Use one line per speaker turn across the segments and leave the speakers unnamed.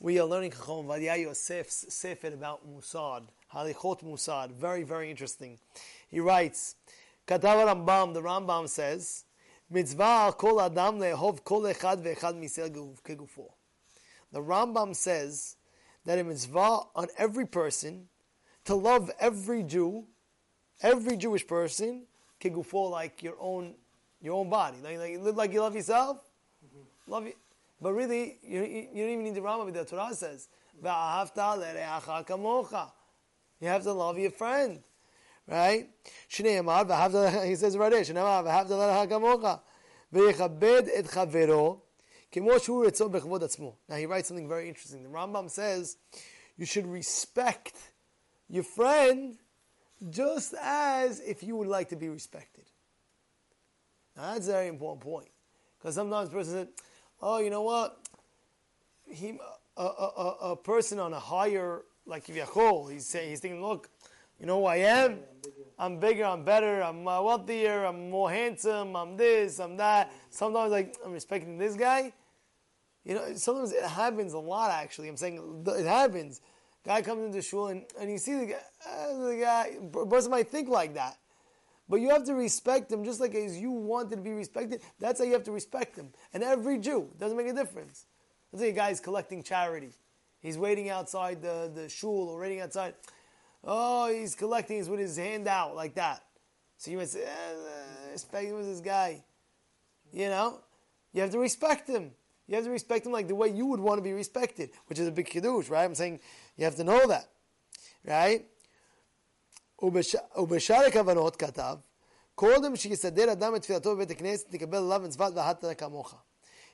We are learning Chacham Ovadia Yosef's Sefer about Musar, Halichot Musar. Very, very interesting. He writes, Katav Rambam, the Rambam says, Mitzvah kol adam lehov kol echad ve'echad misel kegufo. The Rambam says that a mitzvah on every person to love every Jew, every Jewish person, kegufo like your own, your own body. Like, like, like you love yourself, mm-hmm. love you. But really, you, you, don't even need the Rambam, the Torah says, You have to love your friend. Right? he says right there, Now he writes something very interesting. The Rambam says, you should respect your friend just as if you would like to be respected. Now that's a very important point. Because sometimes a person says, oh, you know what? He, a, a, a person on a higher, like Yachol, he's saying, he's thinking, look, you know who I am? I'm bigger, I'm better, I'm uh, wealthier, I'm more handsome, I'm this, I'm that. Sometimes, like, I'm respecting this guy. You know, sometimes it happens a lot, actually. I'm saying it happens. Guy comes into shul and, and you see the guy, uh, the guy, person might think like that. But you have to respect him just like as you wanted to be respected. That's how you have to respect him. And every Jew doesn't make a difference. Let's say a guy's collecting charity. He's waiting outside the, the shul or waiting outside. Oh, he's collecting, he's with his hand out like that. So you might say, eh, respect him as this guy. You know? You have to respect him. You have to respect him like the way you would want to be respected, which is a big kiddush, right? I'm saying you have to know that. Right? ובשאר הכוונות כתב, קודם שיסדר אדם את תפילתו בבית הכנסת, תקבל עליו מצוות ואהבת כמוך.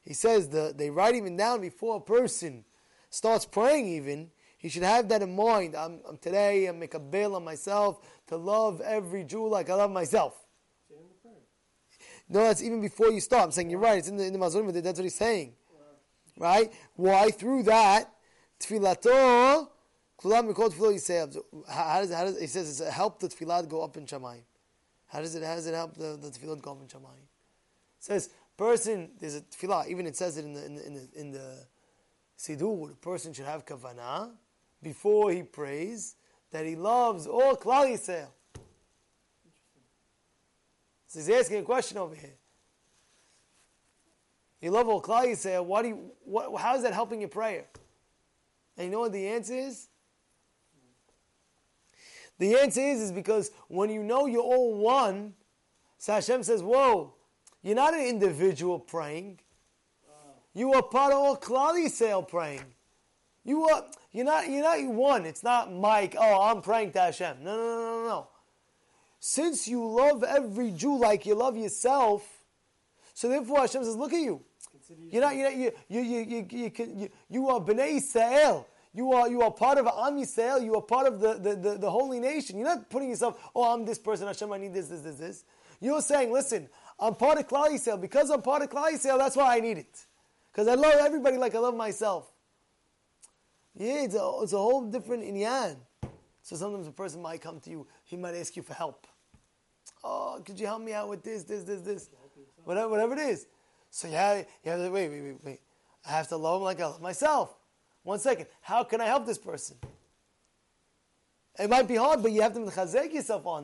He says, the, they write even down before a person starts praying even, he should have that in mind. I'm, I'm today, I'm mikabel on myself to love every Jew like I love myself. No, that's even before you start. I'm saying you're right. It's in the, in the Mazurim, that's what he's saying. Right? Why? Through that, tfilato Kulam mikol tefillah yisayab. How does how does he says it help the tefillah go up in shamayim? How does it how does it help the, the tefillah go up in shamayim? It says person there's a tefillah. Even it says it in the in the in the, in the siddur. A person should have kavanah before he prays that he loves all klal yisrael. So he's asking a question over here. You love all klal yisrael. Why do you? What, how is that helping your prayer? And you know what the answer is? The answer is, is because when you know you're all one, so Hashem says, whoa, you're not an individual praying. You are part of all Klal Yisrael praying. You are, you're not, you're not one. It's not Mike, oh, I'm praying to Hashem. No, no, no, no, no. Since you love every Jew like you love yourself, so therefore Hashem says, look at you. You're not, you're not, you, you, you, you, you, you, you are Bnei Israel. You are, you are part of Am Yisrael. You are part of the, the, the, the, holy nation. You're not putting yourself, oh, I'm this person, Hashem, I need this, this, this, this. You're saying, listen, I'm part of Klal Yisrael. Because I'm part of Klal Yisrael, that's why I need it. Because I love everybody like I love myself. Yeah, it's a, it's a whole different inyan. So sometimes a person might come to you, he might ask you for help. Oh, could you help me out with this, this, this, this? Whatever, whatever it is. So yeah, to, wait, wait, wait, wait. I have to love him like I love myself. One second. How can I help this person? It might be hard, but you have to chazek yourself on